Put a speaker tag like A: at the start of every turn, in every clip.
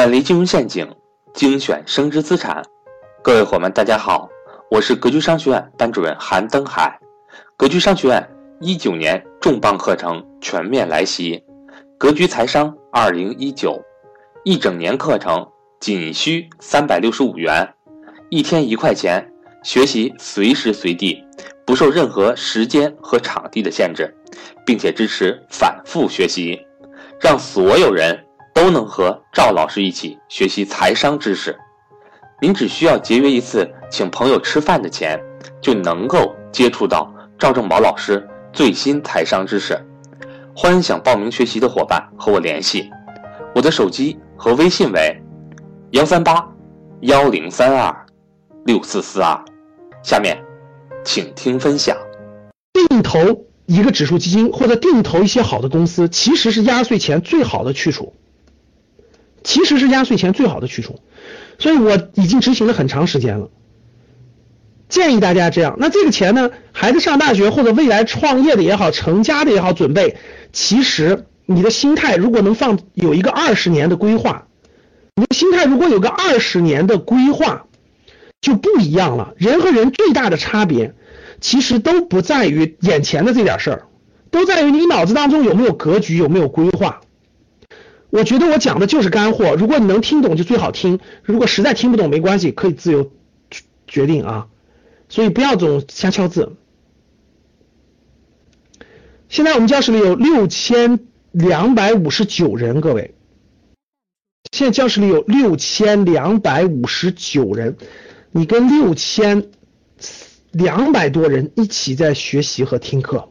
A: 远离金融陷阱，精选升值资产。各位伙伴，大家好，我是格局商学院班主任韩登海。格局商学院一九年重磅课程全面来袭，格局财商二零一九，一整年课程仅需三百六十五元，一天一块钱，学习随时随地，不受任何时间和场地的限制，并且支持反复学习，让所有人。都能和赵老师一起学习财商知识，您只需要节约一次请朋友吃饭的钱，就能够接触到赵正宝老师最新财商知识。欢迎想报名学习的伙伴和我联系，我的手机和微信为幺三八幺零三二六四四二。下面，请听分享。
B: 定投一个指数基金或者定投一些好的公司，其实是压岁钱最好的去处。其实是压岁钱最好的去处，所以我已经执行了很长时间了。建议大家这样，那这个钱呢，孩子上大学或者未来创业的也好，成家的也好，准备，其实你的心态如果能放有一个二十年的规划，你的心态如果有个二十年的规划，就不一样了。人和人最大的差别，其实都不在于眼前的这点事儿，都在于你脑子当中有没有格局，有没有规划。我觉得我讲的就是干货，如果你能听懂就最好听，如果实在听不懂没关系，可以自由决定啊，所以不要总瞎敲字。现在我们教室里有六千两百五十九人，各位，现在教室里有六千两百五十九人，你跟六千两百多人一起在学习和听课。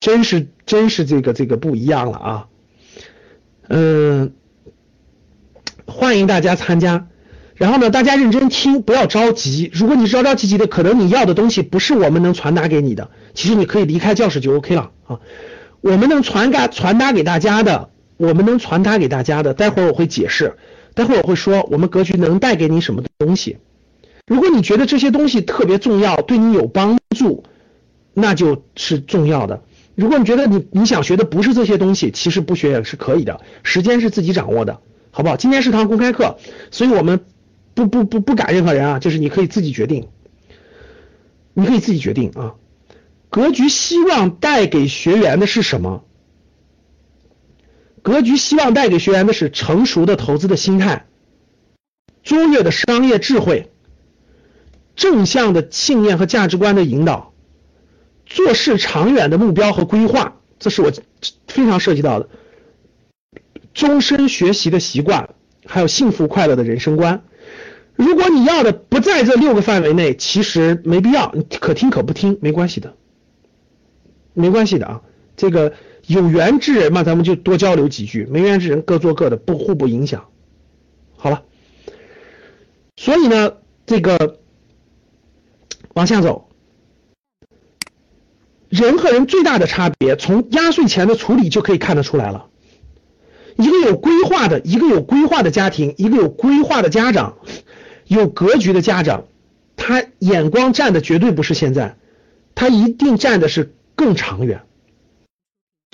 B: 真是真是这个这个不一样了啊，嗯，欢迎大家参加，然后呢，大家认真听，不要着急。如果你着着急急的，可能你要的东西不是我们能传达给你的，其实你可以离开教室就 OK 了啊。我们能传达传达给大家的，我们能传达给大家的，待会儿我会解释，待会儿我会说我们格局能带给你什么东西。如果你觉得这些东西特别重要，对你有帮助，那就是重要的。如果你觉得你你想学的不是这些东西，其实不学也是可以的，时间是自己掌握的，好不好？今天是堂公开课，所以我们不不不不赶任何人啊，就是你可以自己决定，你可以自己决定啊。格局希望带给学员的是什么？格局希望带给学员的是成熟的投资的心态，卓越的商业智慧，正向的信念和价值观的引导。做事长远的目标和规划，这是我非常涉及到的。终身学习的习惯，还有幸福快乐的人生观。如果你要的不在这六个范围内，其实没必要，你可听可不听，没关系的，没关系的啊。这个有缘之人嘛，咱们就多交流几句；没缘之人各做各的，不互不影响。好了，所以呢，这个往下走。人和人最大的差别，从压岁钱的处理就可以看得出来了。一个有规划的，一个有规划的家庭，一个有规划的家长，有格局的家长，他眼光站的绝对不是现在，他一定站的是更长远。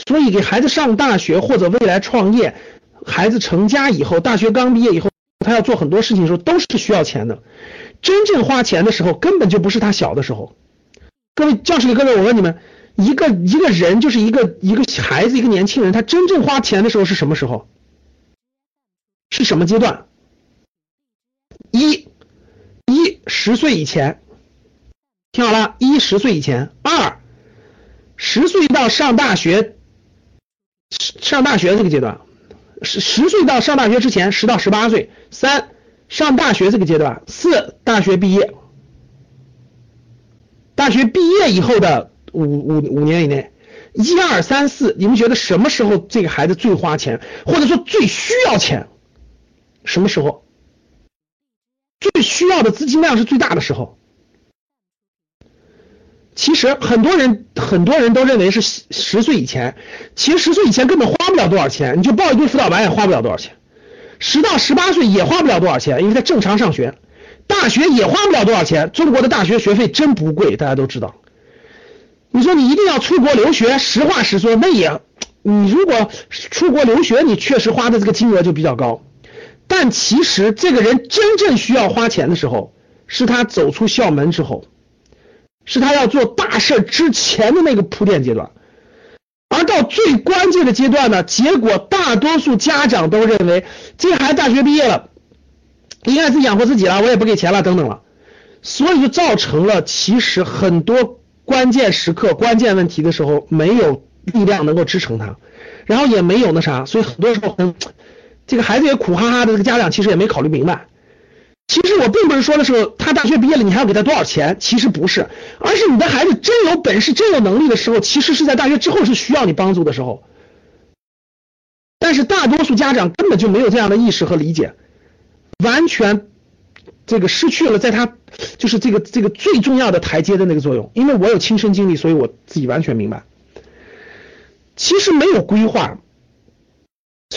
B: 所以给孩子上大学或者未来创业，孩子成家以后，大学刚毕业以后，他要做很多事情的时候，都是需要钱的。真正花钱的时候，根本就不是他小的时候。各位教室里各位，我问你们，一个一个人就是一个一个孩子，一个年轻人，他真正花钱的时候是什么时候？是什么阶段？一，一十岁以前，听好了，一十岁以前；二，十岁到上大学，上大学这个阶段，十十岁到上大学之前，十到十八岁；三，上大学这个阶段；四，大学毕业。大学毕业以后的五五五年以内，一二三四，你们觉得什么时候这个孩子最花钱，或者说最需要钱？什么时候？最需要的资金量是最大的时候。其实很多人很多人都认为是十岁以前，其实十岁以前根本花不了多少钱，你就报一堆辅导班也花不了多少钱。十到十八岁也花不了多少钱，因为他正常上学。大学也花不了多少钱，中国的大学学费真不贵，大家都知道。你说你一定要出国留学，实话实说，那也你如果出国留学，你确实花的这个金额就比较高。但其实这个人真正需要花钱的时候，是他走出校门之后，是他要做大事之前的那个铺垫阶段。而到最关键的阶段呢，结果大多数家长都认为，这孩子大学毕业了，应该自己养活自己了，我也不给钱了，等等了，所以就造成了其实很多关键时刻、关键问题的时候，没有力量能够支撑他，然后也没有那啥，所以很多时候很。这个孩子也苦哈哈的，这个家长其实也没考虑明白。其实我并不是说的是他大学毕业了，你还要给他多少钱？其实不是，而是你的孩子真有本事、真有能力的时候，其实是在大学之后是需要你帮助的时候。但是大多数家长根本就没有这样的意识和理解，完全这个失去了在他就是这个这个最重要的台阶的那个作用。因为我有亲身经历，所以我自己完全明白。其实没有规划，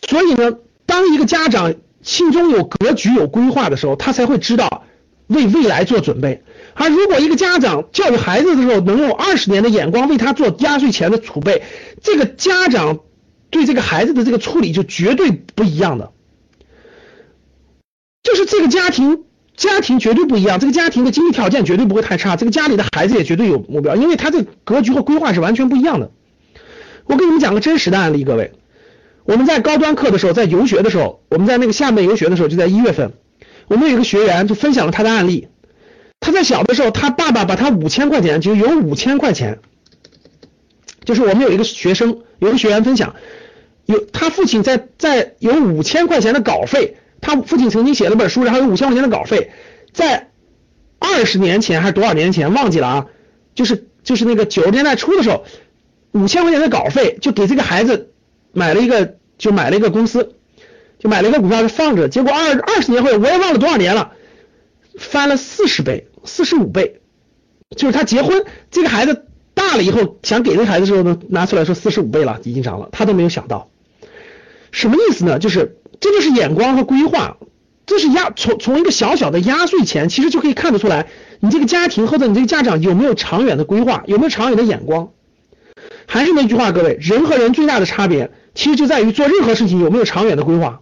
B: 所以呢。当一个家长心中有格局、有规划的时候，他才会知道为未来做准备。而如果一个家长教育孩子的时候能用二十年的眼光为他做压岁钱的储备，这个家长对这个孩子的这个处理就绝对不一样的。就是这个家庭，家庭绝对不一样，这个家庭的经济条件绝对不会太差，这个家里的孩子也绝对有目标，因为他这格局和规划是完全不一样的。我给你们讲个真实的案例，各位。我们在高端课的时候，在游学的时候，我们在那个厦门游学的时候，就在一月份，我们有一个学员就分享了他的案例。他在小的时候，他爸爸把他五千块钱，就有五千块钱，就是我们有一个学生，有个学员分享，有他父亲在在有五千块钱的稿费，他父亲曾经写了本书，然后有五千块钱的稿费，在二十年前还是多少年前忘记了啊，就是就是那个九十年代初的时候，五千块钱的稿费就给这个孩子。买了一个，就买了一个公司，就买了一个股票就放着，结果二二十年后，我也忘了多少年了，翻了四十倍、四十五倍，就是他结婚，这个孩子大了以后，想给这孩子的时候呢，拿出来说四十五倍了，已经涨了，他都没有想到，什么意思呢？就是这就是眼光和规划，这是压从从一个小小的压岁钱，其实就可以看得出来，你这个家庭或者你这个家长有没有长远的规划，有没有长远的眼光。还是那句话，各位，人和人最大的差别。其实就在于做任何事情有没有长远的规划，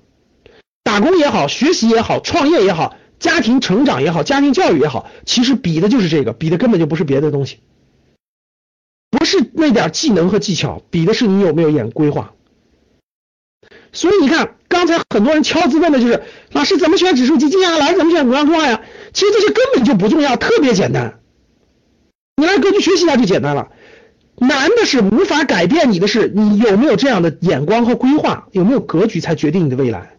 B: 打工也好，学习也好，创业也好，家庭成长也好，家庭教育也好，其实比的就是这个，比的根本就不是别的东西，不是那点技能和技巧，比的是你有没有眼规划。所以你看，刚才很多人敲字问的就是，老师怎么选指数基金呀？老师怎么选股票呀？其实这些根本就不重要，特别简单，你来格局学习一下就简单了。难的是无法改变你的是，你有没有这样的眼光和规划，有没有格局，才决定你的未来。